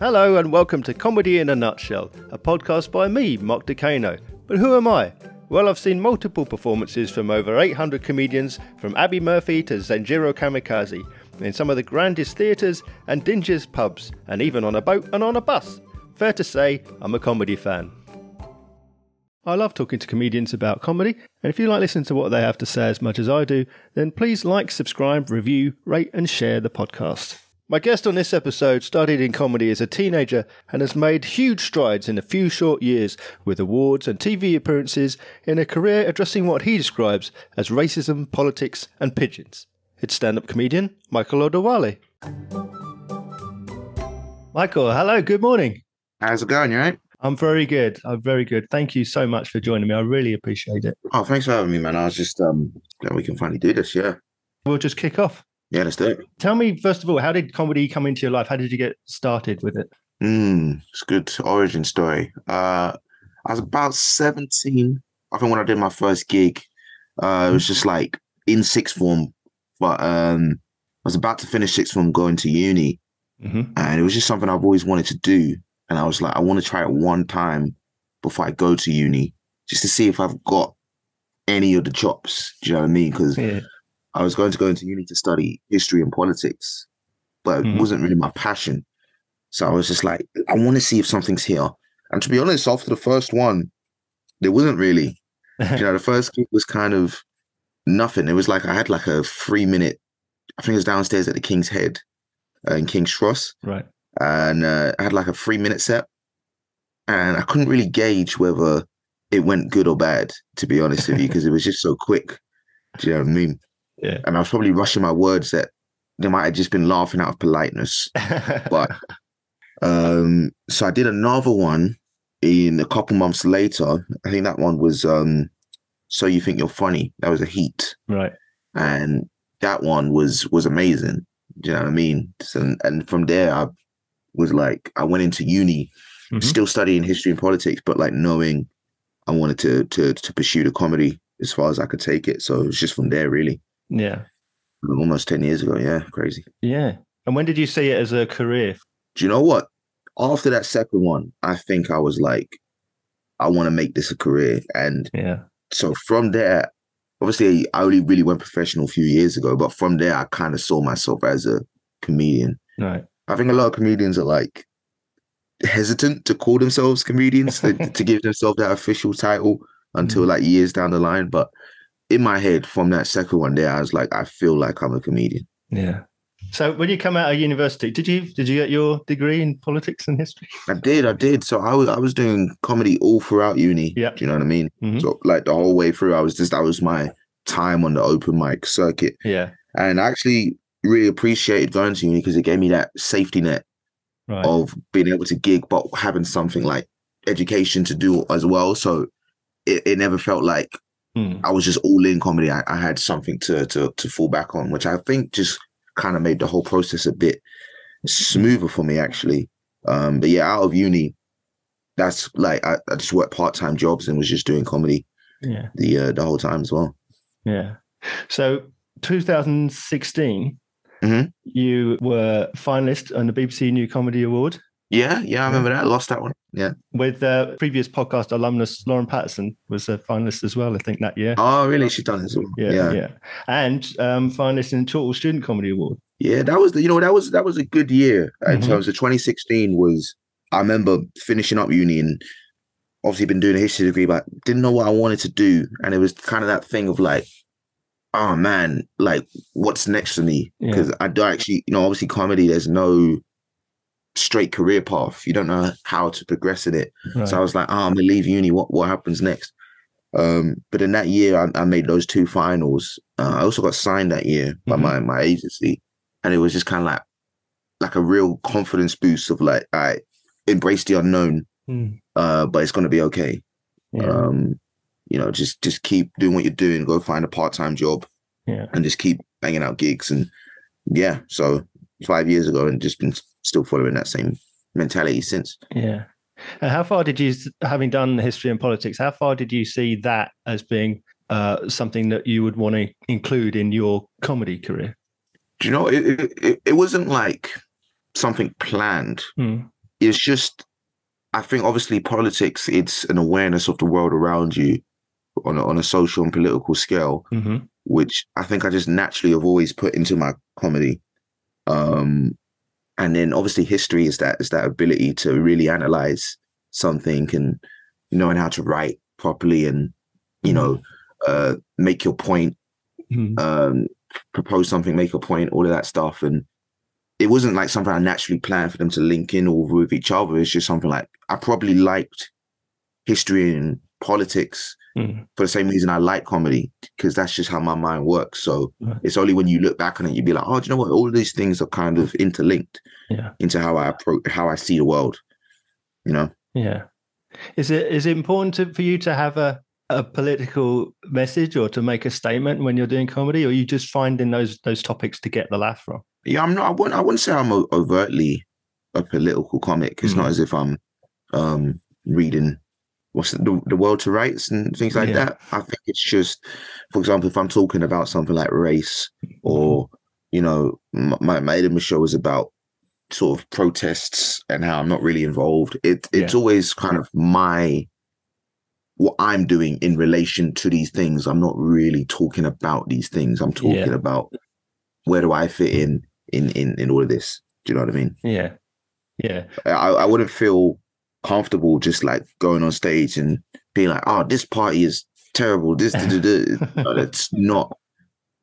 Hello and welcome to Comedy in a Nutshell, a podcast by me, Mark Decano. But who am I? Well, I've seen multiple performances from over 800 comedians, from Abby Murphy to Zenjiro Kamikaze, in some of the grandest theatres and dingiest pubs, and even on a boat and on a bus. Fair to say, I'm a comedy fan. I love talking to comedians about comedy, and if you like listening to what they have to say as much as I do, then please like, subscribe, review, rate, and share the podcast. My guest on this episode studied in comedy as a teenager and has made huge strides in a few short years with awards and TV appearances in a career addressing what he describes as racism, politics, and pigeons. It's stand up comedian Michael Odewale. Michael, hello, good morning. How's it going? You right? I'm very good. I'm very good. Thank you so much for joining me. I really appreciate it. Oh, thanks for having me, man. I was just um, glad we can finally do this. Yeah, We'll just kick off. Yeah, let's do it. Tell me, first of all, how did comedy come into your life? How did you get started with it? Mm, it's a good origin story. Uh, I was about 17. I think when I did my first gig, uh, it was just like in sixth form, but um, I was about to finish sixth form, going to uni, Mm-hmm. and it was just something I've always wanted to do. And I was like, I want to try it one time before I go to uni, just to see if I've got any of the chops. Do you know what I mean? Because Yeah. I was going to go into uni to study history and politics, but it Mhm. wasn't really my passion. So I was just like, I want to see if something's here. And to be honest, after the first one, there wasn't really. You know, the first gig was kind of nothing. It was like I had like a three minute, I think it was downstairs at the King's Head uh, in King's Cross, right. and uh, I had like a three minute set. And I couldn't really gauge whether it went good or bad, to be honest with you, because it was just so quick. Do you know what I mean? Yeah. and I was probably rushing my words that they might have just been laughing out of politeness. But um, so I did another one in a couple months later. I think that one was um, so you think you're funny. That was a heat, right. and that one was was amazing. Do you know what I mean? So, and from there, I was like, I went into uni, Mhm. still studying history and politics, but like knowing I wanted to to to pursue the comedy as far as I could take it. So it was just from there, really Yeah. almost 10 years ago. Yeah, crazy. Yeah. And when did you see it as a career? Do you know what? After that second one, I think I was like, I want to make this a career. And Yeah. so from there, obviously, I only really went professional a few years ago, but from there, I kind of saw myself as a comedian. Right. I think a lot of comedians are like hesitant to call themselves comedians, to, to give themselves that official title until mm. like years down the line. But in my head, from that second one there, I was like, I feel like I'm a comedian. Yeah. So when you come out of university, did you did you get your degree in politics and history? I did, I did. So I was I was doing comedy all throughout uni. Yeah. Do you know what I mean? Mhm. So like the whole way through, I was just that was my time on the open mic circuit. Yeah. And I actually really appreciated going to uni because it gave me that safety net Right. of being able to gig, but having something like education to do as well. So it, it never felt like Hmm. I was just all in comedy. I, I had something to to to fall back on, which I think just kind of made the whole process a bit smoother for me actually. Um, but yeah, out of uni, that's like I, I just worked part time jobs and was just doing comedy Yeah. the uh, the whole time as well. Yeah. So 2016, Mhm. you were finalist on the BBC New Comedy Award Yeah, yeah, I remember that. I lost that one. Yeah. with uh, previous podcast alumnus Lauren Pattison was a finalist as well, I think that year. Oh, really? She's done as well. Yeah, yeah, yeah, and um, finalist in Total Student Comedy Award. Yeah, that was the you know that was that was a good year in Mhm. terms of 2016 was I remember finishing up uni and obviously been doing a history degree, but didn't know what I wanted to do, and it was kind of that thing of like, oh man, like what's next for me? Yeah. Because I don't actually, you know, obviously comedy, there's no straight career path. You don't know how to progress in it. Right. So I was like, oh, I'm gonna leave uni. What what happens next? Um, but in that year, I, I made those two finals. Uh, I also got signed that year by Mhm. my my agency, and it was just kind of like like a real confidence boost of like, I embrace the unknown, Hmm. uh, but it's gonna be okay. yeah. Um, you know, just just keep doing what you're doing. Go find a part time job, Yeah. and just keep banging out gigs. And yeah, so five years ago, and just been still following that same mentality since. Yeah. And how far did you, having done history and politics, how far did you see that as being uh, something that you would want to include in your comedy career? Do you know? It it, it, wasn't like something planned. Hmm. it's just I think obviously politics it's an awareness of the world around you on a, on a social and political scale, hmm which I think I just naturally have always put into my comedy. Um, and then obviously history is that is that ability to really analyze something and knowing how to write properly and you know uh, make your point Mhm. um, propose something, make a point, all of that stuff. And it wasn't like something I naturally planned for them to link in or with each other. It's just something like I probably liked history and politics Mm. for the same reason I like comedy, because that's just how my mind works. So Right. it's only when you look back on it, you'd be like, oh, do you know what? All these things are kind of interlinked Yeah. into how I approach, how I see the world. You know? Yeah. Is it is it important to, for you to have a, a political message or to make a statement when you're doing comedy, or are you just finding those those topics to get the laugh from? Yeah, I'm not. I wouldn't. I wouldn't say I'm overtly a political comic. It's not Mhm. as if I'm um reading what's the, the world to rights and things like Yeah. that. I think it's just, for example, if I'm talking about something like race or mm-hmm. you know, my my Edinburgh show is about sort of protests and how I'm not really involved. It it's always kind of my what I'm doing in relation to these things. I'm not really talking about these things. I'm talking Yeah. about where do I fit in in in in all of this. Do you know what I mean? Yeah. Yeah. I, I wouldn't feel comfortable just like going on stage and being like, oh, this party is terrible. This. No, that's not,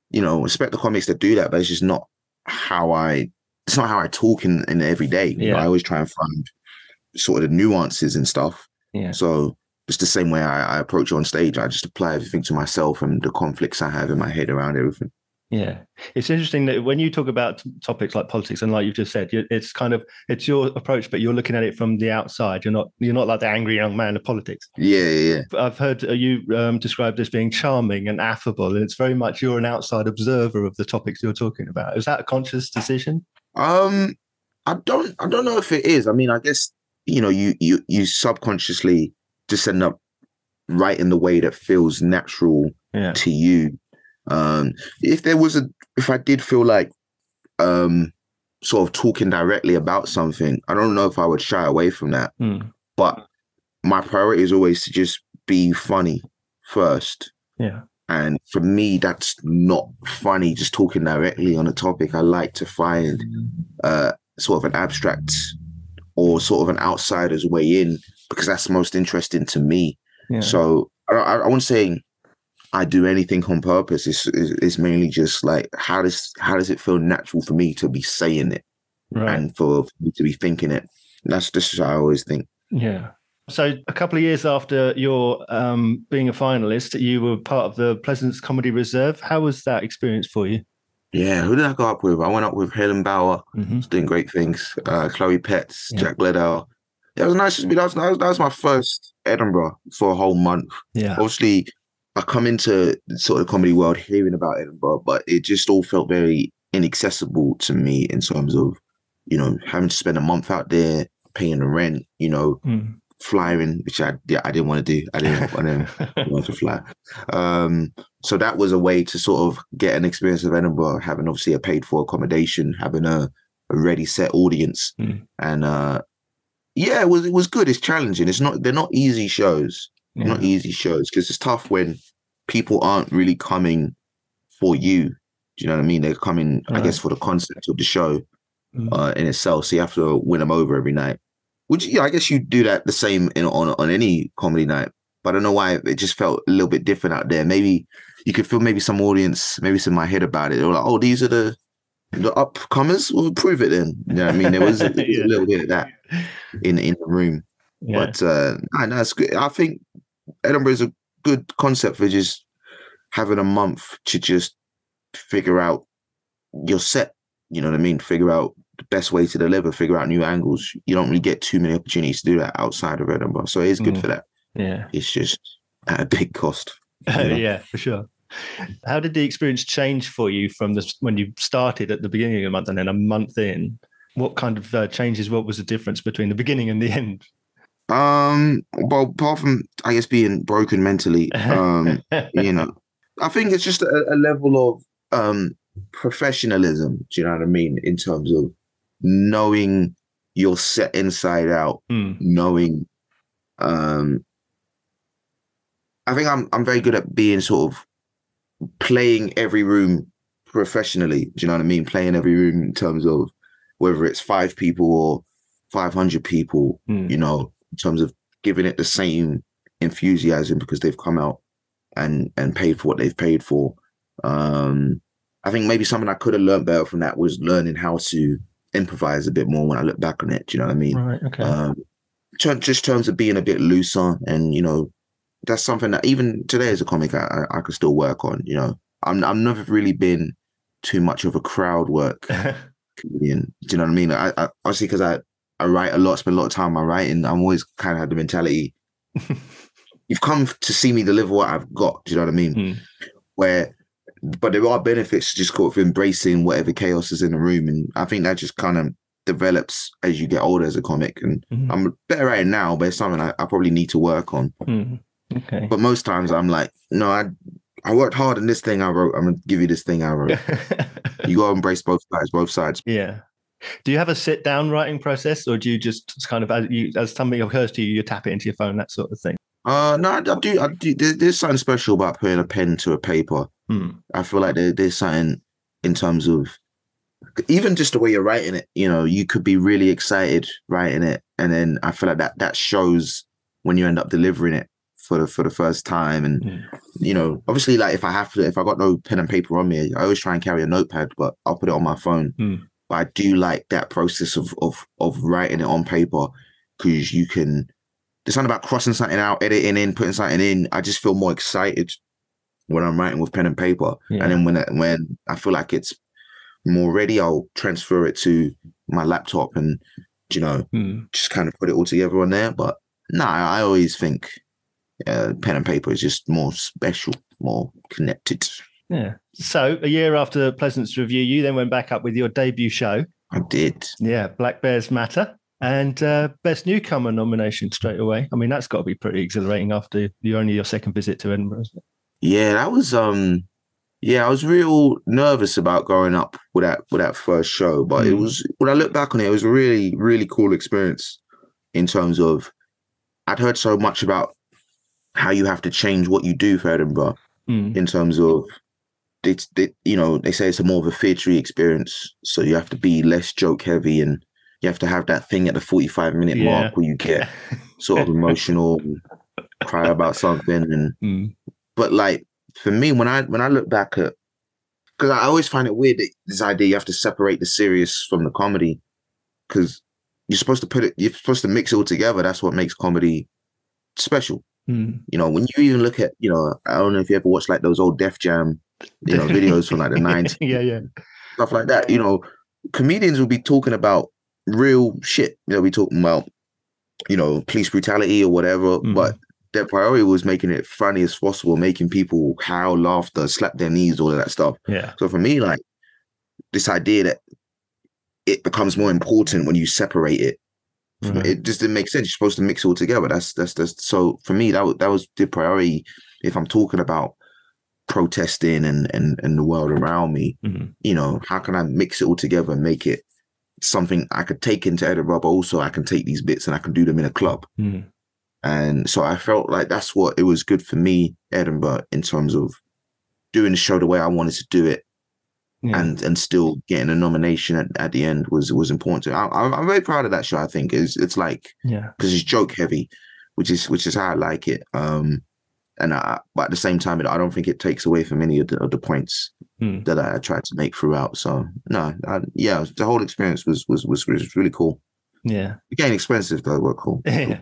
you know, respect the comics that do that, but it's just not how I, it's not how I talk in, in every day. You know, Yeah. I always try and find sort of the nuances and stuff. Yeah. So just the same way I, I approach on stage, I just apply everything to myself and the conflicts I have in my head around everything. Yeah, it's interesting that when you talk about t- topics like politics, and like you've just said, it's kind of it's your approach, but you're looking at it from the outside. You're not you're not like the angry young man of politics. Yeah, yeah, yeah. I've heard uh, you um, described as being charming and affable, and it's very much you're an outside observer of the topics you're talking about. Is that a conscious decision? Um, I don't, I don't know if it is. I mean, I guess you know, you you you subconsciously just end up in the way that feels natural Yeah, to you. Um, if there was a, if I did feel like, um, sort of talking directly about something, I don't know if I would shy away from that. Mm. But my priority is always to just be funny first. yeah, And for me, that's not funny, just talking directly on a topic. I like to find uh, sort of an abstract or sort of an outsider's way in because that's most interesting to me. yeah. So I, I, I wouldn't say I do anything on purpose. It's, it's, it's mainly just like how does how does it feel natural for me to be saying it right. and for me to be thinking it. That's just how I always think. Yeah. So a couple of years after your um, being a finalist, you were part of the Pleasance Comedy Reserve. How was that experience for you? Yeah, who did I go up with? I went up with Helen Bauer. Mm-hmm. doing great things. Uh, Chloe Petts, Yeah. Jack Gleadow. Yeah, it was nice to be. That that was that was my first Edinburgh for a whole month. Yeah. Obviously, I come into sort of the comedy world hearing about Edinburgh, but it just all felt very inaccessible to me in terms of, you know, having to spend a month out there, paying the rent, you know, Mm. flying, which I yeah, I didn't want to do. I didn't, I didn't want to fly. Um, so that was a way to sort of get an experience of Edinburgh, having obviously a paid for accommodation, having a, a ready set audience, Mm. and uh, yeah, it was it was good. It's challenging. It's not they're not easy shows. Yeah. Not easy shows because it's tough when people aren't really coming for you. Do you know what I mean? They're coming, I guess, for the concept of the show Mm. uh, in itself. So you have to win them over every night. Which yeah, I guess you do that the same in on on any comedy night. But I don't know why it just felt a little bit different out there. Maybe you could feel maybe some audience, maybe some in my head about it. They were like, oh, these are the the upcomers. We'll prove it then. You know what I mean? There was, there was Yeah. a little bit of that in in the room. Yeah. But uh no, no, good. I think Edinburgh is a good concept for just having a month to just figure out your set. You know what I mean? Figure out the best way to deliver, figure out new angles. You don't really get too many opportunities to do that outside of Edinburgh. So it is good Mm. for that. yeah. It's just at a big cost. Uh, Yeah. yeah, for sure. How did the experience change for you from this when you started at the beginning of the month and then a month in? What kind of uh, changes? What was the difference between the beginning and the end? Um, well, apart from I guess being broken mentally, um, you know, I think it's just a, a level of um professionalism. Do you know what I mean? In terms of knowing you're set inside out, Mm. knowing. Um, I think I'm I'm very good at being sort of playing every room professionally. Do you know what I mean? Playing every room in terms of whether it's five people or five hundred people. Mm. You know, in terms of giving it the same enthusiasm because they've come out and and paid for what they've paid for. Um, I think maybe something I could have learned better from that was learning how to improvise a bit more when I look back on it. Do you know what I mean? Right. Okay. um, just terms of being a bit looser and you know that's something that even today as a comic I, I, I could still work on you know I'm I've never really been too much of a crowd work comedian do you know what I mean I, I obviously because I I write a lot spend a lot of time on writing I'm always kind of had the mentality you've come to see me deliver what I've got do you know what I mean Mm. where but there are benefits to just sort of embracing whatever chaos is in the room and I think that just kind of develops as you get older as a comic and Mhm. I'm better at it now, but it's something I, I probably need to work on. Mm. Okay. But most times I'm like, no, I I worked hard on this thing I wrote. I'm gonna give you this thing I wrote. you gotta embrace both sides, both sides. yeah. Do you have a sit down writing process, or do you just kind of as you as something occurs to you, you tap it into your phone, that sort of thing? Uh no, I, I do I do there, there's something special about putting a pen to a paper. Hmm. I feel like there, there's something in terms of even just the way you're writing it, you know, you could be really excited writing it. And then I feel like that that shows when you end up delivering it for the for the first time. And Mm. you know, obviously like if I have to if I got no pen and paper on me, I always try and carry a notepad, but I'll put it on my phone. Mm. But I do like that process of of of writing it on paper because you can there's something about crossing something out, editing in, putting something in. I just feel more excited when I'm writing with pen and paper. Yeah. And then when it- when I feel like it's more ready, I'll transfer it to my laptop and you know Hmm. just kind of put it all together on there. But no, I, I always think uh, pen and paper is just more special, more connected. Yeah. So a year after Pleasance Reserve, you then went back up with your debut show. I did. Yeah, Black Bears Matter. And uh, Best Newcomer nomination straight away. I mean, that's got to be pretty exhilarating after you only your second visit to Edinburgh. Isn't it? Yeah, that was um yeah, I was real nervous about going up with that with that first show. But it Mm. was when I look back on it, it was a really, really cool experience in terms of I'd heard so much about how you have to change what you do for Edinburgh Mm. in terms of it's they, you know, they say it's a more of a theatre experience. So you have to be less joke heavy and you have to have that thing at the 45 minute Yeah. mark where you get sort of emotional, cry about something and Mm. but like for me when i when i look back at because i always find it weird that this idea you have to separate the serious from the comedy because you're supposed to put it you're supposed to mix it all together that's what makes comedy special Mm. you know when you even look at you know i don't know if you ever watched like those old def jam you know videos from like the 90s yeah, yeah. stuff like that you know comedians will be talking about real shit You know, we talking about you know police brutality or whatever Mhm. but their priority was making it funny as possible making people howl laughter slap their knees all of that stuff Yeah. so for me like this idea that it becomes more important when you separate it Right. it just didn't make sense you're supposed to mix it all together that's that's that's so for me that was that was the priority if i'm talking about protesting and and and the world around me Mhm. you know, how can I mix it all together and make it something I could take into Edinburgh, but also I can take these bits and I can do them in a club. Mm. And so I felt like that's what it was good for me, Edinburgh, in terms of doing the show the way I wanted to do it Yeah. and and still getting a nomination at, at the end was was important. To, I, I'm I'm very proud of that show. I think it's it's like yeah. because it's joke heavy, which is which is how I like it. Um, and I, but at the same time, I don't think it takes away from any of the, of the points Hmm. that I tried to make throughout. So no, I, yeah, the whole experience was was was, was really cool. Yeah. Again, expensive though, but cool. Yeah.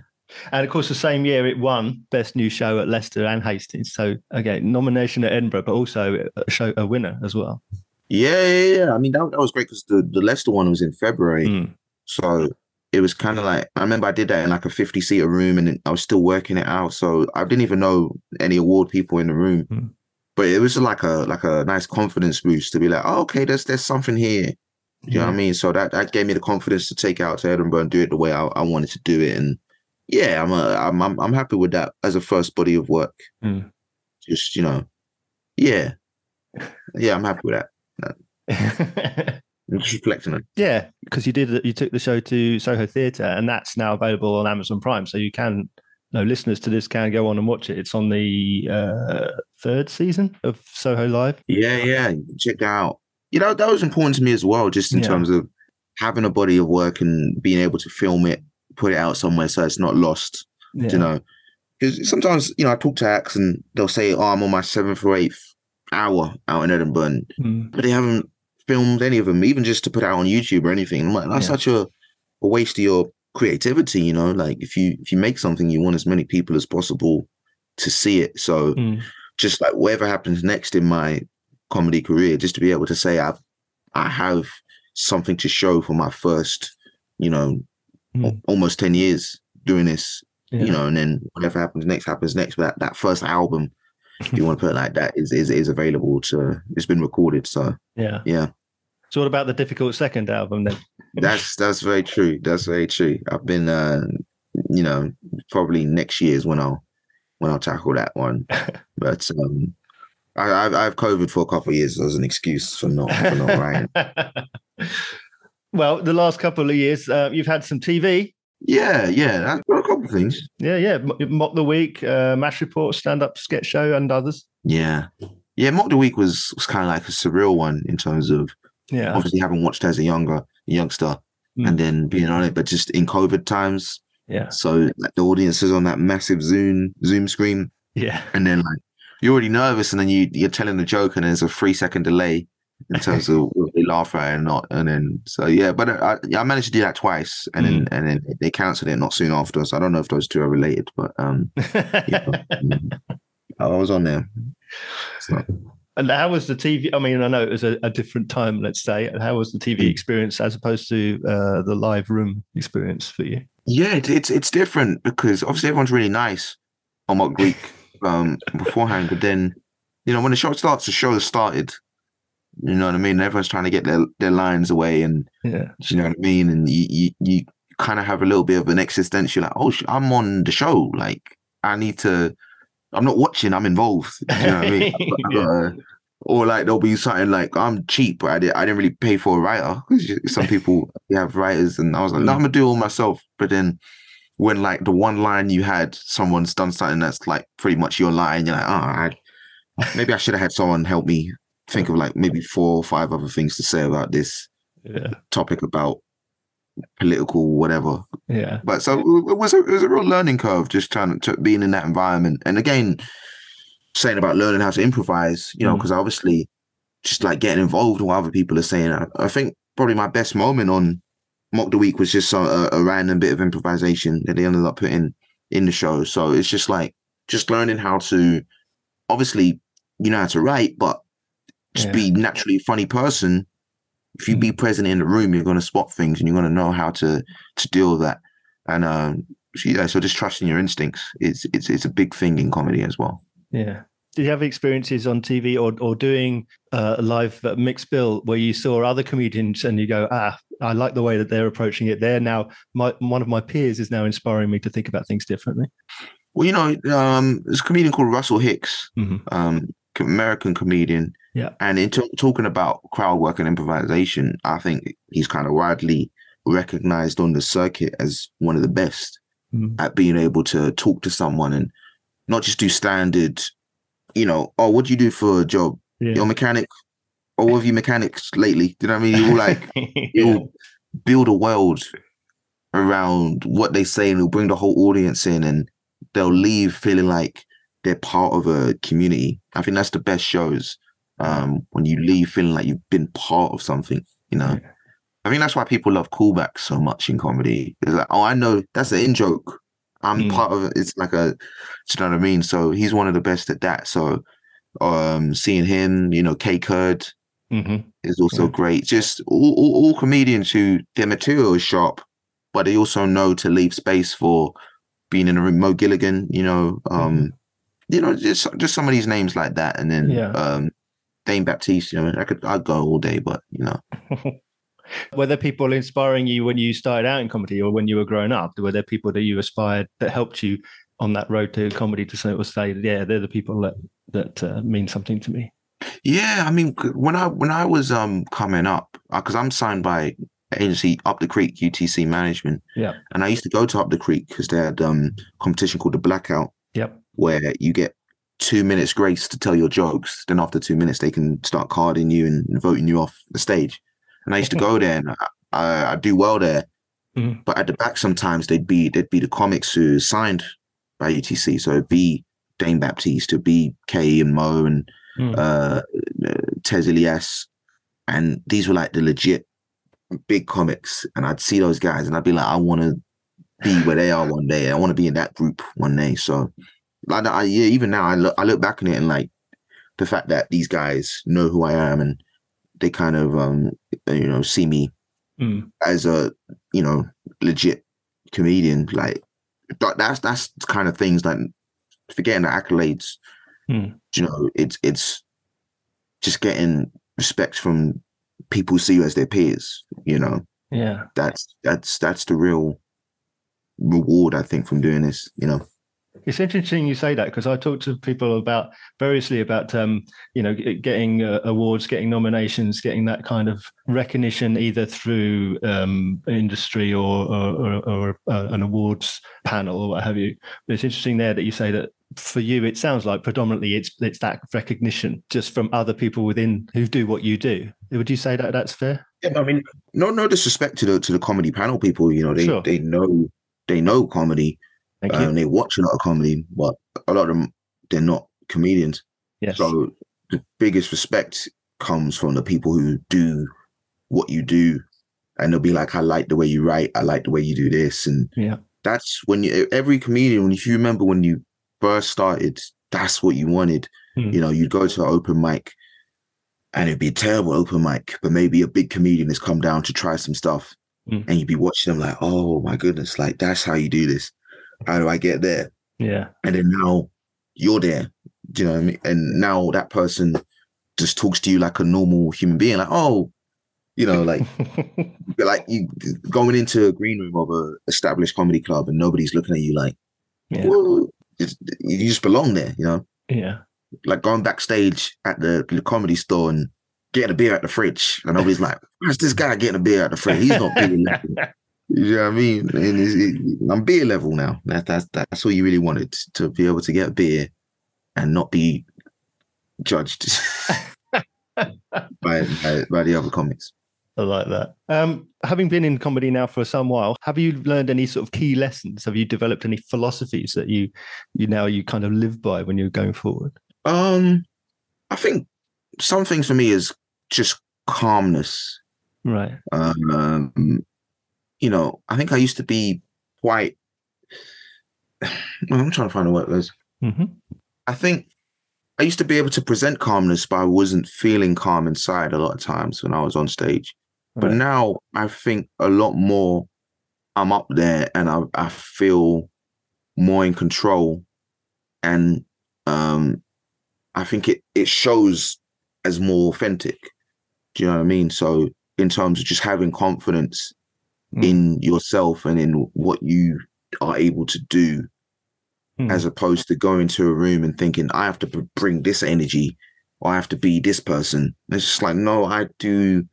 And of course, the same year it won Best New Show at Leicester and Hastings. So again, nomination at Edinburgh, but also a show a winner as well. Yeah, yeah, yeah. I mean, that, that was great because the, the Leicester one was in February. Mm. So it was kind of like, I remember I did that in like a 50 seater room and I was still working it out. So I didn't even know any award people in the room. Mm. But it was like a like a nice confidence boost to be like, oh, okay, there's there's something here. You know what I mean? So that, that gave me the confidence to take it out to Edinburgh and do it the way I, I wanted to do it. And yeah, I'm, a, I'm I'm I'm happy with that as a first body of work. Mm. Just you know, yeah, yeah, I'm happy with that. just reflecting on. Yeah, because you did you took the show to Soho Theatre, and that's now available on Amazon Prime, so you can. No listeners to this can go on and watch it. It's on the uh, third season of Soho Live. Yeah, yeah, check that out. You know that was important to me as well, just in Yeah. terms of having a body of work and being able to film it, put it out somewhere so it's not lost. Yeah. You know, because sometimes you know I talk to acts and they'll say, "Oh, I'm on my seventh or eighth hour out in Edinburgh," Mm. but they haven't filmed any of them, even just to put out on YouTube or anything. I'm like, that's Yeah. such a, a waste of your creativity, you know. Like if you if you make something, you want as many people as possible to see it. So Mm. just like whatever happens next in my comedy career, just to be able to say I've I have something to show for my first, you know, Mm. al- almost ten years doing this, Yeah. you know, and then whatever happens next happens next. But that, that first album, if you want to put it like that, is is is available to. It's been recorded, so yeah. yeah. So what about the difficult second album then? That's that's very true. That's very true. I've been, uh, you know, probably next year is when I'll when I'll tackle that one. But um, I, I've I've COVID for a couple of years as an excuse for not for not writing. well, the last couple of years, uh, you've had some TV. Yeah, yeah, I've got a couple of things. Yeah, yeah. Mock the Week, uh, Mash Report, Stand Up Sketch Show, and others. Yeah, yeah. Mock the week was was kind of like a surreal one in terms of Yeah. obviously having watched as a younger youngster Mm. and then being on it, but just in COVID times. Yeah. So like the audience is on that massive Zoom Zoom screen. Yeah. and then like you're already nervous, and then you you're telling the joke, and there's a three second delay in terms of whether they laugh at it or not, and then so yeah, but I I managed to do that twice, and then and then they cancelled it not soon after. So I don't know if those two are related, but um, yeah, mm, I was on there. So, And how was the TV? I mean, I know it was a, a different time, let's say. And How was the TV Mm. experience as opposed to uh, the live room experience for you? yeah, it, it's it's different because obviously everyone's really nice on Mock Week um beforehand, but then you know when the show starts, the show has started. You know what I mean? Everyone's trying to get their, their lines away and Yeah. You know what I mean? And you you, you kind of have a little bit of an existential like, oh, I'm on the show. Like, I need to. I'm not watching. I'm involved. You know what I mean? I've got- I've got or like there'll be something like I'm cheap, but I didn't. I didn't really pay for a writer. Some people have writers, and I was like, no, mm. I'm gonna do it all myself. But then when like the one line you had, someone's done something that's like pretty much your line, you're like, oh, I, maybe I should have had someone help me think of like maybe four or five other things to say about this Yeah. topic about political whatever. Yeah. But so it was a, it was a real learning curve just trying to being in that environment. And again, saying about learning how to improvise, you know, Mm. because obviously just like getting involved in what other people are saying. I, I think probably my best moment on Mock the Week was just a, a random bit of improvisation that they ended up putting in the show. So it's just like just learning how to obviously you know how to write, but just Yeah. be naturally a funny person. If you be present in the room, you're gonna spot things and you're gonna know how to to deal with that. And um so, yeah, so just trusting your instincts is it's it's a big thing in comedy as well. Yeah. Did you have experiences on TV or or doing uh, a live uh, mixed bill where you saw other comedians and you go, ah, I like the way that they're approaching it. They're now my one of my peers is now inspiring me to think about things differently. Well, you know, um, there's a comedian called Russell Hicks, Mhm. um, American comedian. Yeah. And in t- talking about crowd work and improvisation, I think he's kind of widely recognized on the circuit as one of the best Mhm. at being able to talk to someone and not just do standard, you know, oh, what do you do for a job? You're a Yeah. mechanic. Oh, what have you mechanics lately? Do you know what I mean? You'll like you'll build a world around what they say and it'll bring the whole audience in and they'll leave feeling like they're part of a community. I think that's the best shows. Um, when you leave feeling like you've been part of something, you know. Yeah. I think that's why people love callbacks so much in comedy. It's like, oh, I know that's an in joke. I'm Mm. part of it. It's like a, do you know what I mean? So he's one of the best at that. So, um, seeing him, you know, Kae Kurd, Mhm. is also Yeah. great. Just all, all, all comedians who their material is sharp, but they also know to leave space for being in a room. Mo Gilligan, you know, um, you know, just just some of these names like that, and then Yeah. um, Dane Baptiste. You know, I could I'd go all day, but you know, Were there people inspiring you when you started out in comedy or when you were growing up? Were there people that you aspired that helped you on that road to comedy to sort of say, yeah, they're the people that that uh, mean something to me? Yeah, I mean, when I when I was um coming up, because uh, I'm signed by agency Up the Creek UTC Management. Yeah. And I used to go to Up the Creek because they had um competition called the Blackout. Yep. Where you get two minutes grace to tell your jokes. Then after two minutes, they can start carding you and voting you off the stage. And I used to go there and I, I, do well there. Mm-hmm. But at the back, sometimes they'd be they'd be the comics who signed by UTC. So it'd be Dane Baptiste, it'd be Kae and Mo and mm. uh, Tez Ilyas. And these were like the legit big comics. And I'd see those guys and I'd be like, I want to be where they are one day. I want to be in that group one day. So like I, yeah, even now I look I look back on it and like the fact that these guys know who I am and they kind of um you know see me mm. as a you know legit comedian like that's that's kind of things like forgetting the accolades mm. you know it's it's just getting respect from people who see you as their peers you know yeah that's that's that's the real reward i think from doing this you know it's interesting you say that because I talk to people about variously about um, you know getting uh, awards, getting nominations, getting that kind of recognition either through um, industry or or, or, or uh, an awards panel or what have you. But it's interesting there that you say that for you it sounds like predominantly it's it's that recognition just from other people within who do what you do. Would you say that that's fair? Yeah, I mean, no no disrespect to the to the comedy panel people. You know, they sure. they know they know comedy Thank you. Um, they watch a lot of comedy, but a lot of them they're not comedians. Yes. So the biggest respect comes from the people who do what you do, and they'll be like, "I like the way you write. I like the way you do this." And yeah, that's when you every comedian. If you remember when you first started, that's what you wanted. Mm. You know, you'd go to an open mic, and it'd be a terrible open mic, but maybe a big comedian has come down to try some stuff, mm. and you'd be watching them like, "Oh my goodness, like that's how you do this." How do I get there? Yeah. And then now you're there. Do you know what I mean? And now that person just talks to you like a normal human being, like, oh, you know, like like you going into a green room of a established comedy club and nobody's looking at you like, yeah. you just belong there, you know? Yeah. Like going backstage at the, the comedy store and getting a beer at the fridge, and nobody's like, "Where's this guy getting a beer at the fridge? He's not being You know what I mean? And it, I'm beer level now. That, that's that's all you really wanted to be able to get beer and not be judged by, by, by the other comics. I like that. Um, having been in comedy now for some while, have you learned any sort of key lessons? Have you developed any philosophies that you you now you kind of live by when you're going forward? Um, I think some things for me is just calmness. Right. Um, you know, I think I used to be quite. I'm trying to find a word. Mm-hmm. I think I used to be able to present calmness, but I wasn't feeling calm inside a lot of times when I was on stage. Right. But now I think a lot more. I'm up there and I, I feel more in control, and um, I think it it shows as more authentic. Do you know what I mean? So in terms of just having confidence mm. in yourself and in what you are able to do mm. as opposed to going to a room and thinking i have to bring this energy or i have to be this person it's just like no i do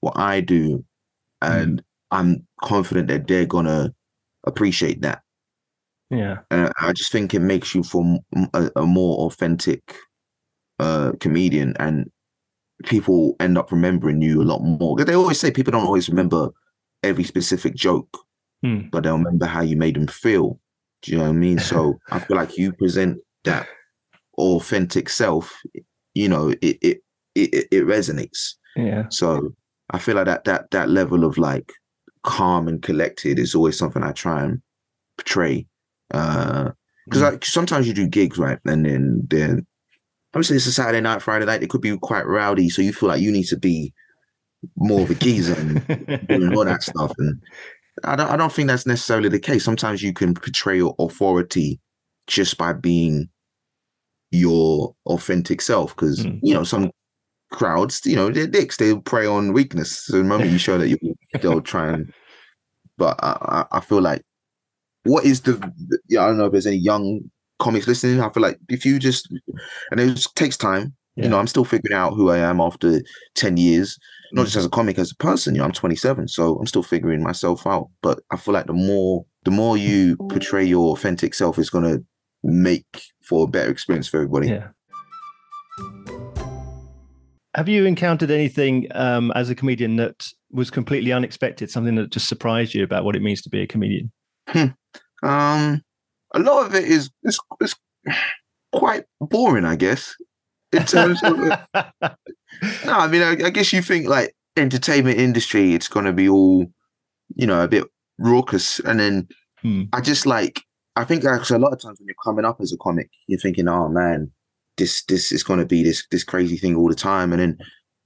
what i do and mm. i'm confident that they're gonna appreciate that yeah and i just think it makes you for a, a more authentic uh comedian and people end up remembering you a lot more. They always say people don't always remember every specific joke, hmm. but they'll remember how you made them feel. Do you know what I mean? So I feel like you present that authentic self, you know, it it it, it resonates. Yeah. So I feel like that that that level of like calm and collected is always something I try and portray. Uh because mm. like sometimes you do gigs, right? And then then obviously it's a Saturday night, Friday night, it could be quite rowdy. So you feel like you need to be more of a geezer and doing all that stuff. And I don't I don't think that's necessarily the case. Sometimes you can portray your authority just by being your authentic self. Because mm. you know, some crowds, you know, they're dicks, they'll prey on weakness. So the moment you show that you they'll try and but I, I feel like what is the yeah, I don't know if there's any young comics listening. I feel like if you just and it takes time You know, I'm still figuring out who I am after 10 years, not just as a comic, as a person. You know, I'm 27, so I'm still figuring myself out. But I feel like the more the more you portray your authentic self is gonna make for a better experience for everybody. Yeah. Have you encountered anything um, as a comedian that was completely unexpected, something that just surprised you about what it means to be a comedian? Um, a lot of it is is, is quite boring, I guess. In terms of no, I mean, I, I guess you think like entertainment industry, it's gonna be all, you know, a bit raucous, and then Hmm. I just like I think actually a lot of times when you're coming up as a comic, you're thinking, oh man, this this is gonna be this this crazy thing all the time, and then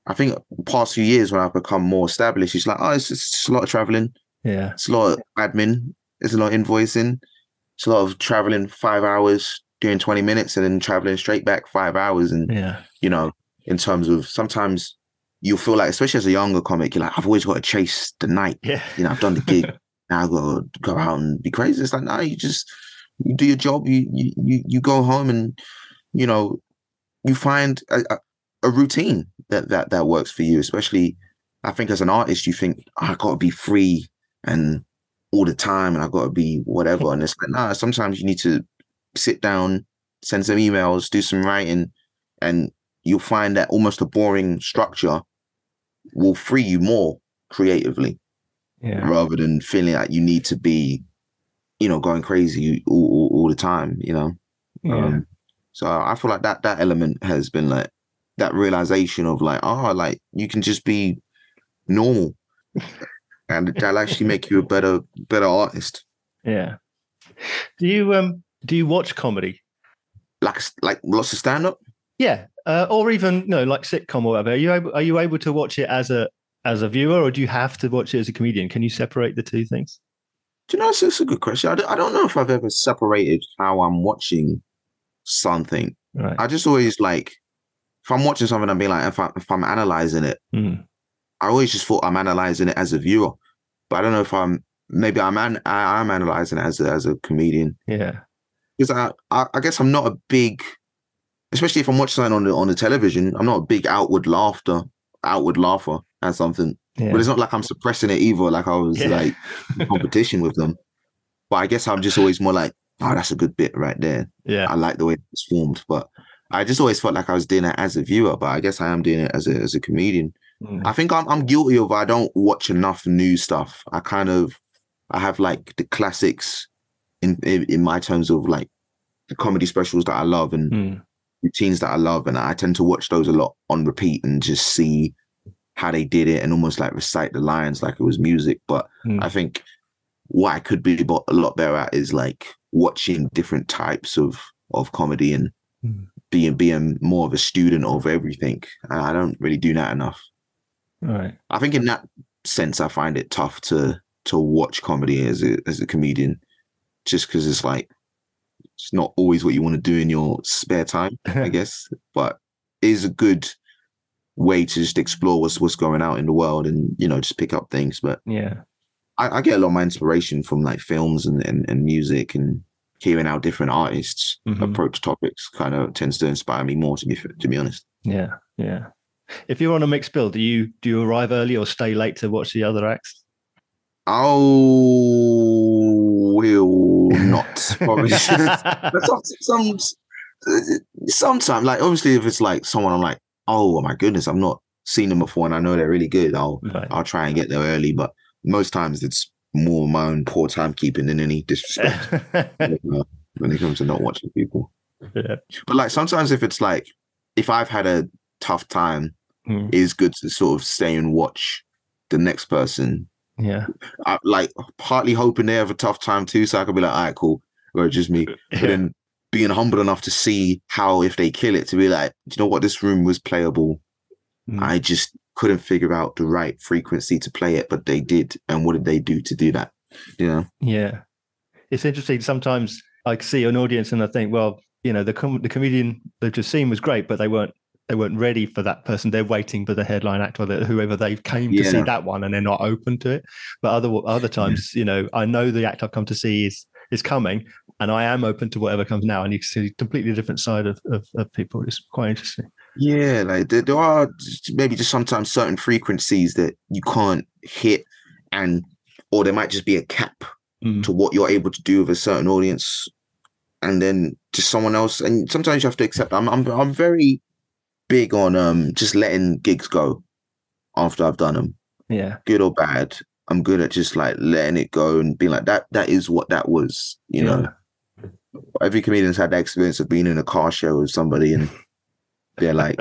I think the past few years when I've become more established, it's like, oh, it's just a lot of traveling. yeah. It's a lot of admin. it's a lot of invoicing. It's a lot of traveling five hours doing 20 minutes and then traveling straight back five hours. And, Yeah. you know, in terms of sometimes you'll feel like, especially as a younger comic, you're like, I've always got to chase the night. Yeah. You know, I've done the gig. now I've got to go out and be crazy. It's like, no, you just you do your job. You you you, go home and, you know, you find a, a, a routine that, that that works for you, especially I think as an artist, you think "Oh, I got to be free and all the time, and I got to be whatever. And it's like, nah. Sometimes you need to sit down, send some emails, do some writing, and you'll find that almost a boring structure will free you more creatively, Yeah. rather than feeling like you need to be, you know, going crazy all, all, all the time. You know. Yeah. Um, so I feel like that that element has been like that realization of like, oh, like you can just be normal, and that'll actually make you a better better artist. yeah. Do you um do you watch comedy? Like like lots of stand up. Yeah. Uh, or even no, like sitcom or whatever. Are you able are you able to watch it as a as a viewer or do you have to watch it as a comedian? Can you separate the two things? Do you know it's, a good question. I don't, I don't know if I've ever separated how I'm watching something. Right. I just always like if I'm watching something, I'm being like if I if I'm analyzing it, Mm. I always just thought I'm analyzing it as a viewer, but I don't know if I'm maybe I'm an, I, I'm analyzing it as a as a comedian. Yeah. Because I, I I guess I'm not a big, especially if I'm watching something on the on the television. I'm not a big outward laughter, outward laugher at something. Yeah. But it's not like I'm suppressing it either. Like I was Yeah. like in competition with them. But I guess I'm just always more like, oh, that's a good bit right there. yeah. I like the way it's formed. But I just always felt like I was doing it as a viewer. But I guess I am doing it as a as a comedian. Mm. I think I'm I'm guilty of I don't watch enough new stuff. I kind of I have like the classics in in, in my terms of like the comedy specials that I love and Mm. routines that I love, and I tend to watch those a lot on repeat and just see how they did it and almost like recite the lines like it was music. But Mm. I think what I could be a lot better at is like watching different types of of comedy and Mm. being being more of a student of everything. And I don't really do that enough. Right. I think in that sense, I find it tough to to watch comedy as a as a comedian, just because it's like it's not always what you want to do in your spare time, I guess. But it is a good way to just explore what's what's going out in the world and you know just pick up things. But Yeah. I, I get a lot of my inspiration from like films and and, and music and hearing how different artists Mhm. approach topics kind of tends to inspire me more to be to be honest. Yeah. Yeah. If you're on a mixed bill, do you do you arrive early or stay late to watch the other acts? I will not probably. But some, some sometimes, like obviously, if it's like someone I'm like, oh my goodness, I've not seen them before and I know they're really good, I'll Right. I'll try and get there early. But most times, it's more my own poor timekeeping than any disrespect when it comes to not watching people. yeah. But like sometimes, if it's like if I've had a tough time, Mm. it's good to sort of stay and watch the next person Yeah. I, like partly hoping they have a tough time too, so I could be like, all right, cool, or just me. But Yeah. then being humble enough to see how if they kill it, to be like, "Do you know what, this room was playable. Mm. I just couldn't figure out the right frequency to play it, but they did. And what did they do to do that? You know? Yeah, it's interesting. Sometimes I see an audience and I think, well, you know, the com- the comedian they've just seen was great, but they weren't they weren't ready for that person. They're waiting for the headline act or the, whoever they came to see that one, and they're not open to it. But other other times, you know, I know the act I've come to see is is coming, and I am open to whatever comes now. And you can see a completely different side of of, of people. It's quite interesting. Yeah, like there, there are maybe just sometimes certain frequencies that you can't hit, and or there might just be a cap Mm. to what you're able to do with a certain audience, and then just someone else. And sometimes you have to accept. I'm I'm I'm very big on um just letting gigs go after I've done them, Yeah. good or bad. I'm good at just like letting it go and being like that. That is what that was, you know. every comedian's had that experience of being in a car show with somebody and they're like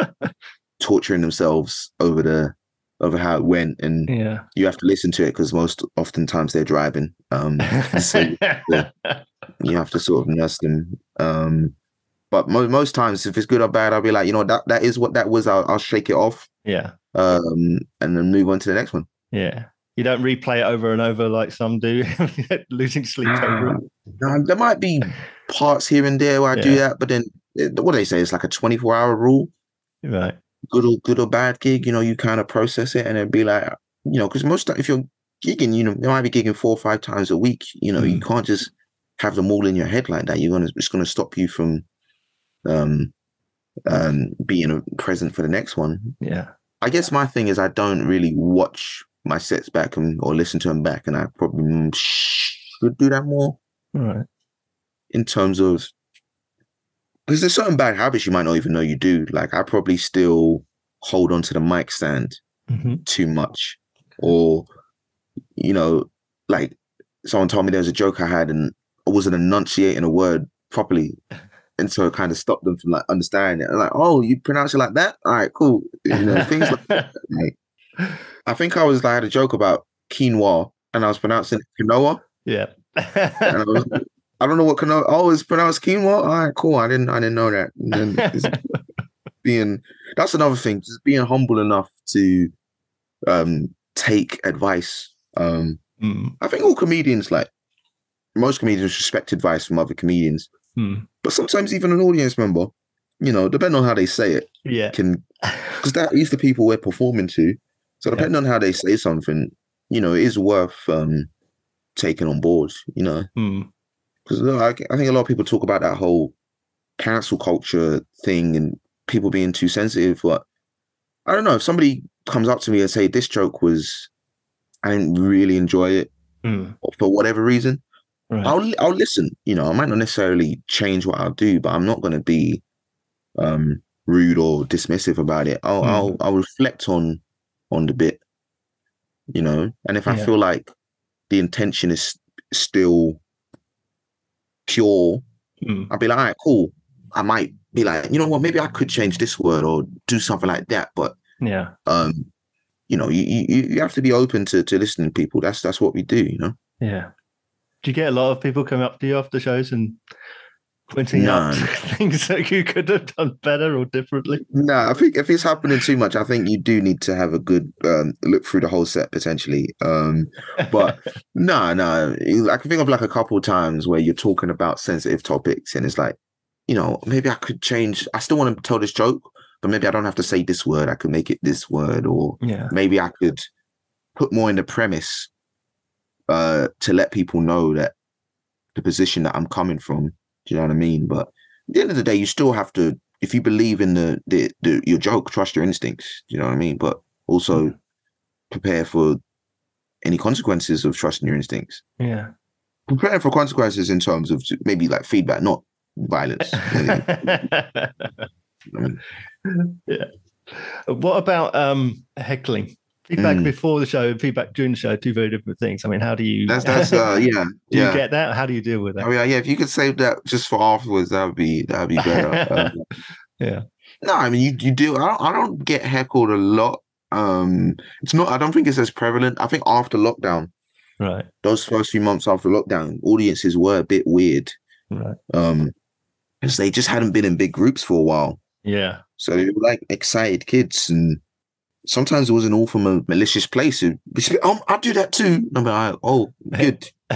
torturing themselves over the over how it went and Yeah. you have to listen to it because most oftentimes they're driving um so you have to sort of nurse them um but mo- most times if it's good or bad i'll be like you know that that is what that was i'll, I'll shake it off yeah. um and then move on to the next one Yeah. You don't replay it over and over like some do, losing sleep over it. There might be parts here and there where i do that but then what do they say it's like a 24 hour rule Right. good or good or bad gig, you know, you kind of process it and then be like, you know, because most if you're gigging, you know, you might be gigging four or five times a week. You know, you Mm. can't just have them all in your head like that. You're gonna it's gonna stop you from um um being present for the next one. Yeah. I guess my thing is I don't really watch my sets back and or listen to them back, and I probably should do that more All right. in terms of because there's certain bad habits you might not even know you do. Like I probably still hold on to the mic stand hmm too much, or you know, like someone told me there was a joke I had and I wasn't enunciating a word properly, and so it kind of stopped them from like understanding it. Like, oh, you pronounce it like that? All right, cool. You know, things like that. Like, I think I was like I had a joke about quinoa, and I was pronouncing quinoa, yeah. and I was like, I don't know what quinoa. Oh, it's pronounced quinoa. All right, cool. I didn't. I didn't know that. Being that's another thing. Just being humble enough to um take advice. Um, Mm, I think all comedians, like most comedians, respect advice from other comedians. Mm, But sometimes even an audience member, you know, depending on how they say it, yeah. can because that is the people we're performing to. So Yeah. depending on how they say something, you know, it is worth um taking on board. You know, Mm, because I, I think a lot of people talk about that whole cancel culture thing and people being too sensitive. But I don't know if somebody comes up to me and say this joke was, I didn't really enjoy it mm, for whatever reason. Right. I'll I'll listen. You know, I might not necessarily change what I'll do, but I'm not going to be um rude or dismissive about it. I'll Mm. I'll I'll reflect on on the bit. You know, and if I Yeah. feel like the intention is still pure, Mm, I'll be like, all right, cool. I might be like, you know what, maybe I could change this word or do something like that. But yeah. um, you know, you you, you have to be open to to listening to people. That's that's what we do, you know. Yeah. Do you get a lot of people coming up to you after shows and pointing out things that you could have done better or differently? No, I think if it's happening too much, I think you do need to have a good um, look through the whole set potentially. Um, but no, no, I can think of like a couple of times where you're talking about sensitive topics, and it's like, you know, maybe I could change. I still want to tell this joke, but maybe I don't have to say this word. I could make it this word, or yeah. maybe I could put more in the premise uh, to let people know that the position that I'm coming from. Do you know what I mean? But at the end of the day, you still have to, if you believe in the, the, the your joke, trust your instincts. Do you know what I mean? But also prepare for any consequences of trusting your instincts. Yeah. Prepare for consequences in terms of maybe like feedback, not violence. I mean, yeah. What about um heckling? Feedback Mm. before the show, and feedback during the show, two very different things. I mean, how do you that's that's uh, yeah, do you get that? How do you deal with I that? mean, yeah, if you could save that just for afterwards, that would be that would be better. Um, Yeah. No, I mean you you do. I don't, I don't get heckled a lot. Um, it's not. I don't think it's as prevalent. I think after lockdown, Right. those first few months after lockdown, audiences were a bit weird. Right. Um, because they just hadn't been in big groups for a while, Yeah. so they were like excited kids, and sometimes it wasn't all from a malicious place. It, um, I do that too. I'm like, oh, good.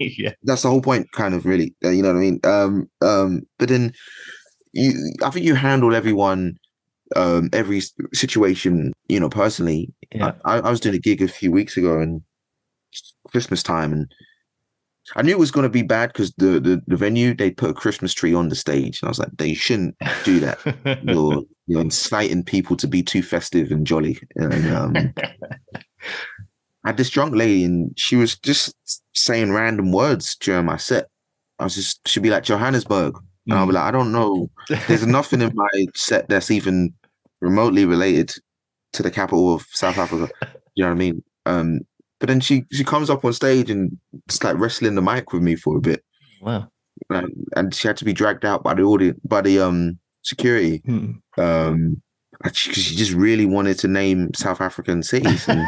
yeah. that's the whole point, kind of really. uh, You know what I mean? Um, um, but then you, I think you handle everyone, um, every situation, you know, personally. Yeah. I, I was doing a gig a few weeks ago and Christmas time, and I knew it was going to be bad because the, the the venue they put a Christmas tree on the stage, and I was like, they shouldn't do that. you're you're inciting people to be too festive and jolly. And um, I had this drunk lady, and she was just saying random words during my set. I was just she'd be like Johannesburg, and I'll be like, I don't know. There's nothing in my set that's even remotely related to the capital of South Africa. You know what I mean? Um, but then she she comes up on stage and it's like wrestling the mic with me for a bit. Wow. And, and she had to be dragged out by the audience by the um security. Hmm. Um she, she just really wanted to name South African cities. And,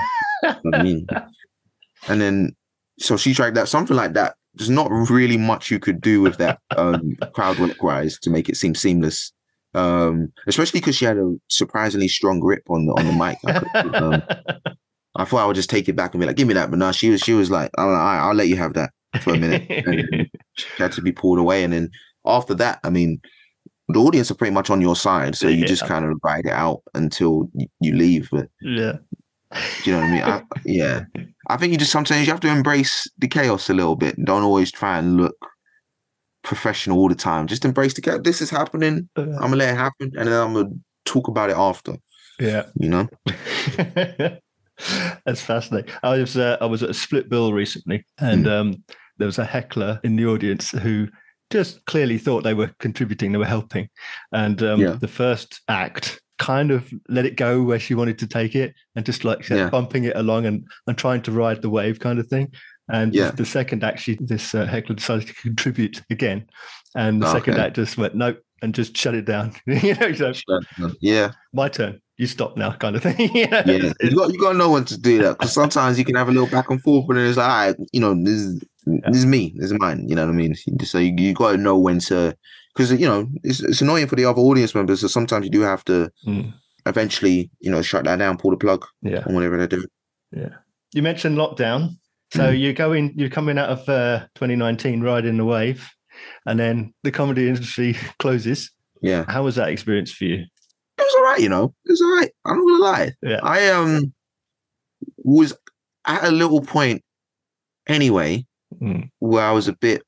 I mean, and then so she dragged out something like that. There's not really much you could do with that um crowd work wise to make it seem seamless. Um, especially because she had a surprisingly strong grip on the on the mic. I could, um, I thought I would just take it back and be like, "Give me that," but no, she was she was like, "I "All right, I'll let you have that for a minute." and she had to be pulled away, and then after that, I mean, the audience are pretty much on your side, so you Yeah. just kind of ride it out until you leave. But yeah. do you know what I mean? I, yeah, I think you just sometimes you have to embrace the chaos a little bit. Don't always try and look professional all the time. Just embrace the chaos. This is happening. I'm gonna let it happen, and then I'm gonna talk about it after. yeah. You know? That's fascinating. I was uh, I was at a split bill recently, and Hmm. um, there was a heckler in the audience who just clearly thought they were contributing, they were helping, and um, Yeah. the first act kind of let it go where she wanted to take it, and just like Yeah. bumping it along and and trying to ride the wave kind of thing. And Yeah. the second act, she, this uh, heckler decided to contribute again, and the second Okay. act just went nope and just shut it down. you know, so Yeah, my turn. You stop now, kind of thing. you know? yeah. You got you got to know when to do that because sometimes you can have a little back and forth, but then it's like, all right, you know, this is this is me, this is mine. You know what I mean? So you, you got to know when to, because you know it's it's annoying for the other audience members. So sometimes you do have to Mm. eventually, you know, shut that down, pull the plug yeah. on whatever they're doing. You mentioned lockdown. So Mm. you're going, you're coming out of uh, 2019 riding the wave, and then the comedy industry closes. Yeah, How was that experience for you? it was all right. You know, it was all right. I'm not gonna lie. Yeah. I um was at a little point anyway Mm. where I was a bit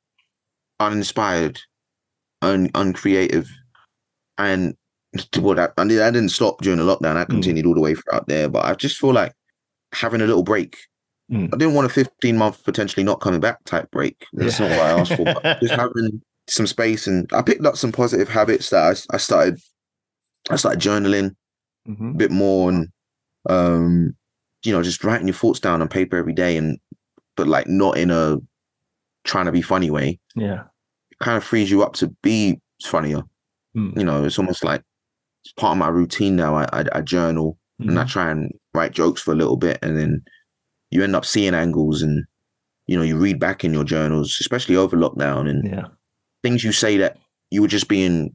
uninspired, un uncreative, and what I, I did- I didn't stop during the lockdown. I Mm. continued all the way throughout there, but I just feel like having a little break. Mm. I didn't want a 15 month potentially not coming back type break. That's Yeah. not what I asked for. But just having some space, and I picked up some positive habits that I, I started. I started journaling Mhm. a bit more and um you know just writing your thoughts down on paper every day and but like not in a trying to be funny way Yeah. it kind of frees you up to be funnier Mm. you know it's almost like it's part of my routine now i i, I journal and I Mhm. try and write jokes for a little bit and then you end up seeing angles and you know you read back in your journals especially over lockdown and Yeah. things you say that you were just being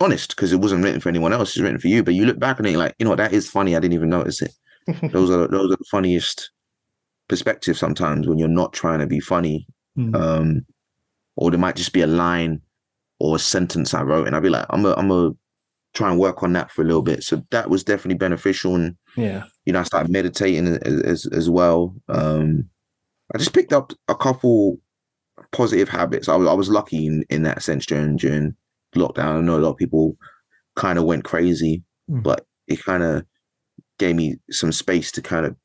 honest because it wasn't written for anyone else it's written for you but you look back and you're like you know what, that is funny i didn't even notice it those are those are the funniest perspectives sometimes when you're not trying to be funny Mm. um or there might just be a line or a sentence i wrote and i'd be like i'm a i'm a try and work on that for a little bit so that was definitely beneficial and yeah. You know i started meditating as as, well um i just picked up a couple positive habits i was, I was lucky in in that sense during during lockdown i know a lot of people kind of went crazy Mm. but it kind of gave me some space to kind of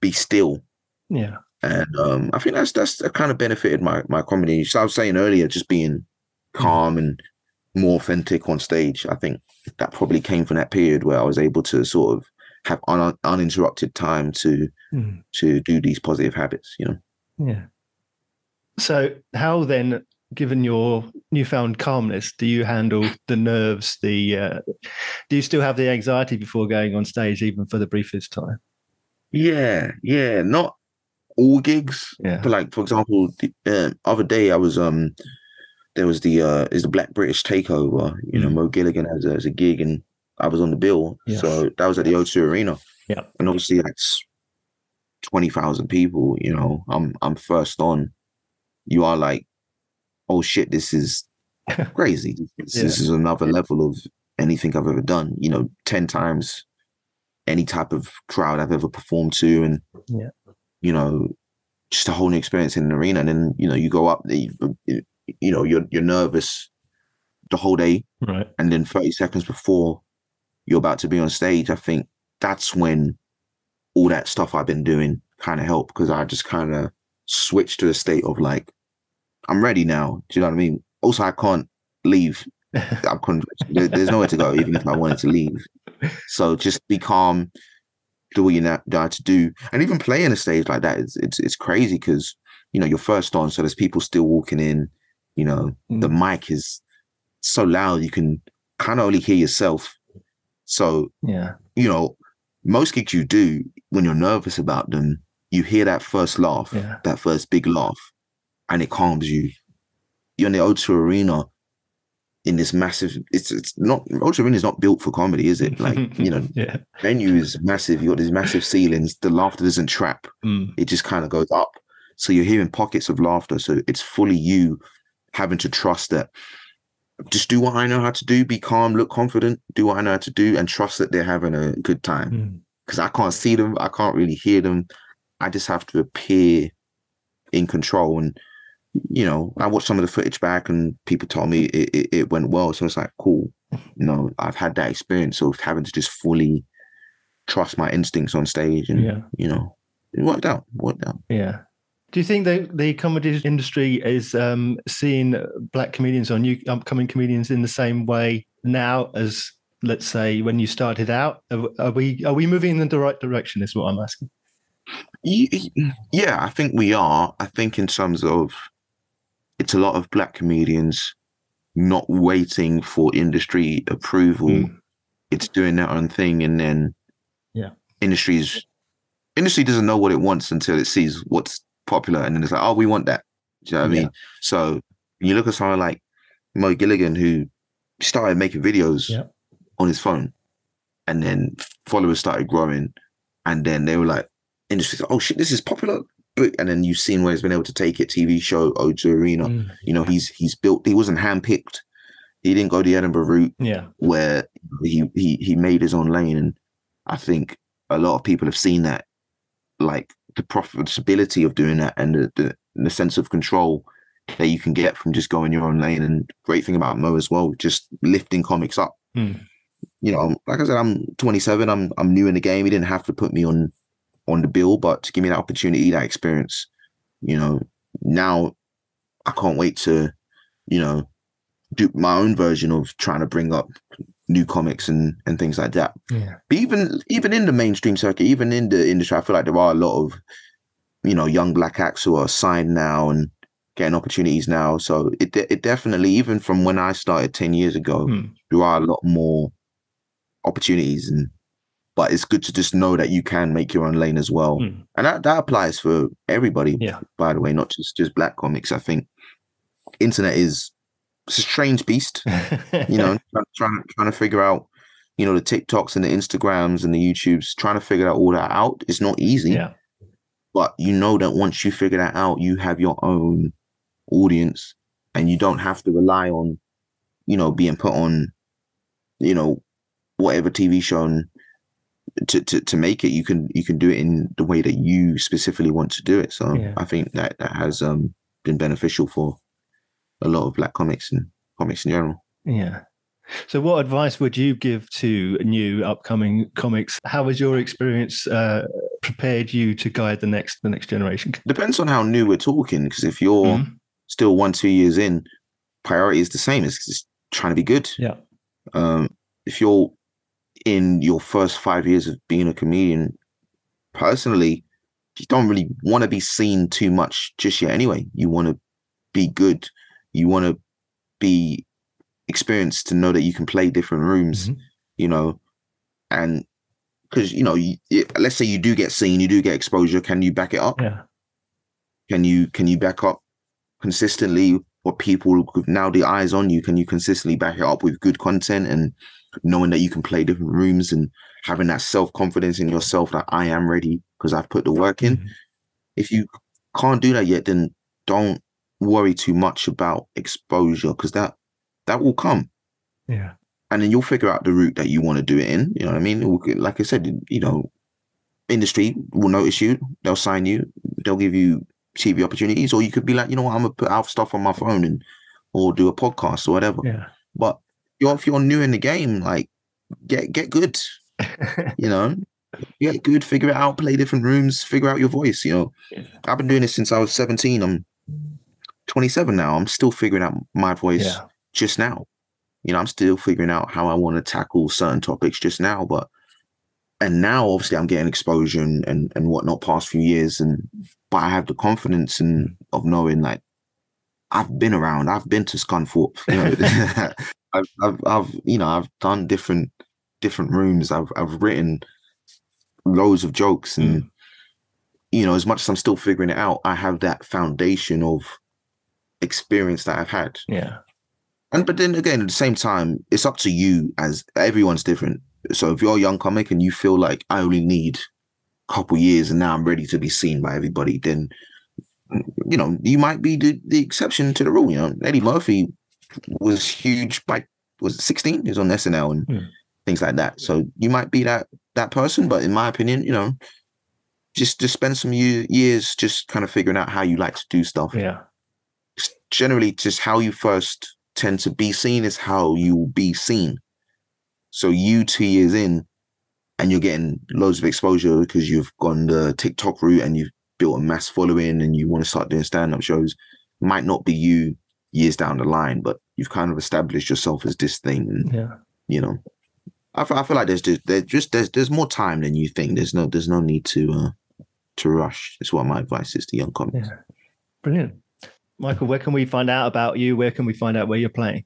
be still Yeah. and um, I think that's that's kind of benefited my my comedy. So I was saying earlier, just being calm and more authentic on stage. I think that probably came from that period where I was able to sort of have un- uninterrupted time to Mm. to do these positive habits. You know, Yeah. So, how then, given your newfound calmness, do you handle the nerves? The uh, do you still have the anxiety before going on stage, even for the briefest time? yeah, yeah, not all gigs, Yeah. but like for example, the uh, other day I was um there was the uh is the Black British Takeover. You know, Mm. Mo Gilligan has a, has a gig and I was on the bill, Yeah. so that was at the O2 Arena. Yeah. and obviously that's twenty thousand people. You know, I'm I'm first on. You are like, oh shit, this is crazy. This, this is another level of anything I've ever done. You know, ten times any type of crowd I've ever performed to, and Yeah. you know, just a whole new experience in an arena. And then you know you go up, you, you know you're you're nervous the whole day, right? And then 30 seconds before you're about to be on stage, I think that's when all that stuff I've been doing kind of helped because I just kind of switched to a state of like, I'm ready now. Do you know what I mean? Also, I can't leave. I'm con- there's nowhere to go, even if I wanted to leave. So just be calm, do what you know to do, and even playing a stage like that, it's it's, it's crazy because you know you're first on, so there's people still walking in. You know, mm. the mic is so loud you can kind of only hear yourself. So yeah, you know, most gigs you do when you're nervous about them, you hear that first laugh, yeah. that first big laugh, and it calms you. You're in the O2 Arena in this massive. It's it's not O2 Arena is not built for comedy, is it? Like you know, yeah. venue is massive. You got these massive ceilings. The laughter doesn't trap. Mm. It just kind of goes up. So you're hearing pockets of laughter. So it's fully you having to trust that just do what I know how to do, be calm, look confident, do what I know how to do, and trust that they're having a good time. Because mm. I can't see them, I can't really hear them. I just have to appear in control. And you know, I watched some of the footage back, and people told me it, it, it went well. So it's like, cool. You know, I've had that experience of having to just fully trust my instincts on stage, and yeah. you know, it worked out. Worked out. Yeah. Do you think the the comedy industry is um, seeing black comedians or new upcoming comedians in the same way now as, let's say, when you started out? Are, are we are we moving in the right direction? Is what I'm asking. Yeah, I think we are. I think in terms of it's a lot of black comedians not waiting for industry approval. Mm. It's doing their own thing, and then yeah, industry's industry doesn't know what it wants until it sees what's popular, and then it's like, oh, we want that. Do you know what I mean? So you look at someone like Mo Gilligan, who started making videos yeah. on his phone, and then followers started growing, and then they were like, industry, oh shit, this is popular. And then you've seen where he's been able to take it. TV show O2 Arena. Mm. You know, he's he's built. He wasn't handpicked. He didn't go the Edinburgh route. Yeah, where he he he made his own lane, and I think a lot of people have seen that, like the profitability of doing that and the, the, the sense of control that you can get from just going your own lane. And great thing about Mo as well, just lifting comics up. Mm. You know, like I said, I'm 27. I'm I'm new in the game. He didn't have to put me on on the bill, but to give me that opportunity, that experience, you know, now I can't wait to, you know, do my own version of trying to bring up new comics and and things like that. Yeah. But even even in the mainstream circuit, even in the industry, I feel like there are a lot of you know young black acts who are signed now and getting opportunities now. So it it definitely even from when I started ten years ago, hmm. there are a lot more opportunities and. But it's good to just know that you can make your own lane as well, hmm. and that, that applies for everybody. Yeah. By the way, not just just black comics. I think internet is it's a strange beast. you know, trying trying to figure out, you know, the TikToks and the Instagrams and the YouTubes, trying to figure out all that out. It's not easy. Yeah. But you know that once you figure that out, you have your own audience and you don't have to rely on, you know, being put on, you know, whatever TV show and to, to, to make it. You can you can do it in the way that you specifically want to do it. So yeah. I think that that has um been beneficial for a lot of black comics and comics in general. Yeah. So, what advice would you give to new upcoming comics? How has your experience uh, prepared you to guide the next the next generation? Depends on how new we're talking. Because if you're mm-hmm. still one two years in, priority is the same. It's just trying to be good. Yeah. Um, if you're in your first five years of being a comedian, personally, you don't really want to be seen too much just yet. Anyway, you want to be good you want to be experienced to know that you can play different rooms, mm-hmm. you know, and because you know, you, let's say you do get seen, you do get exposure. Can you back it up? Yeah. Can you can you back up consistently? What people now the eyes on you? Can you consistently back it up with good content and knowing that you can play different rooms and having that self confidence in yourself that I am ready because I've put the work in. Mm-hmm. If you can't do that yet, then don't worry too much about exposure because that that will come. Yeah. And then you'll figure out the route that you want to do it in. You know what I mean? Like I said, you know, industry will notice you. They'll sign you. They'll give you TV opportunities, or you could be like, you know what, I'm gonna put out stuff on my phone and or do a podcast or whatever. Yeah. But you're if you're new in the game, like get get good. you know, get good, figure it out, play different rooms, figure out your voice. You know, Yeah. I've been doing this since I was 17. I'm 27 now. I'm still figuring out my voice yeah. just now. You know, I'm still figuring out how I want to tackle certain topics just now. But and now obviously I'm getting exposure and, and and whatnot past few years and but I have the confidence and of knowing like I've been around, I've been to Scunthorpe, you know, I've, I've I've you know, I've done different different rooms, I've I've written loads of jokes and mm. you know, as much as I'm still figuring it out, I have that foundation of experience that I've had. Yeah. And but then again, at the same time, it's up to you as everyone's different. So if you're a young comic and you feel like I only need a couple years and now I'm ready to be seen by everybody, then you know, you might be the, the exception to the rule. You know, Eddie Murphy was huge by was it 16? He was on SNL and Hmm. things like that. So you might be that that person, but in my opinion, you know, just just spend some years just kind of figuring out how you like to do stuff Yeah. Generally just how you first tend to be seen is how you will be seen. So you two years in and you're getting loads of exposure because you've gone the TikTok route and you've built a mass following and you want to start doing stand-up shows might not be you years down the line, but you've kind of established yourself as this thing. And, Yeah. you know, I feel, I feel like there's just, there's just there's there's more time than you think. There's no there's no need to uh to rush. Is what my advice is to young comics. Yeah. Brilliant. Michael, where can we find out about you? Where can we find out where you're playing?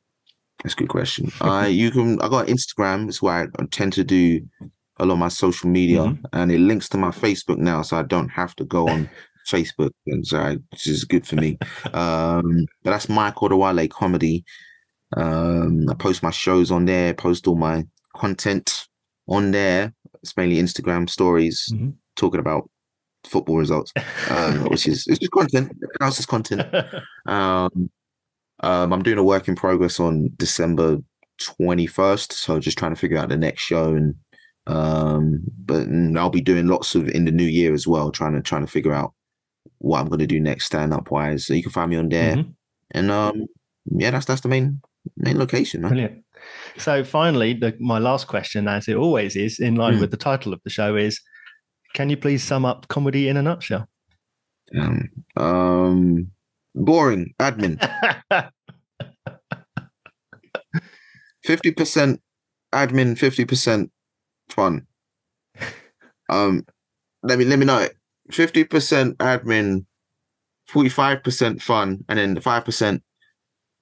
That's a good question. I you can I got Instagram. It's where I tend to do a lot of my social media, Mhm. and it links to my Facebook now, so I don't have to go on Facebook, and so I, which is good for me. Um, but that's Michael Odewale comedy. Um, I post my shows on there. Post all my content on there. It's mainly Instagram stories Mhm. talking about football results, um, which is it's just content. It counts as content. Um, um, I'm doing a work in progress on December 21st, so just trying to figure out the next show, and um, but and I'll be doing lots of in the new year as well, trying to trying to figure out what I'm going to do next stand up wise. So you can find me on there, Mhm. and um, yeah, that's that's the main main location, man. Brilliant. So finally, the, my last question, as it always is, in line Hmm. with the title of the show, is: Can you please sum up comedy in a nutshell? Um, um, boring admin, fifty percent admin, fifty percent fun. Um, let me let me know it. Fifty percent admin, forty five percent fun, and then five percent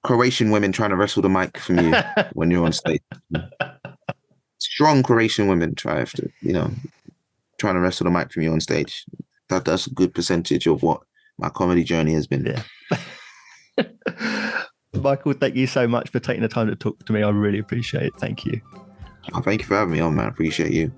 Croatian women trying to wrestle the mic from you when you're on stage. Strong Croatian women try to you know trying to wrestle the mic from you on stage. That that's a good percentage of what my comedy journey has been. Yeah. Michael, thank you so much for taking the time to talk to me. I really appreciate it. Thank you. Oh, thank you for having me on, man. Appreciate you.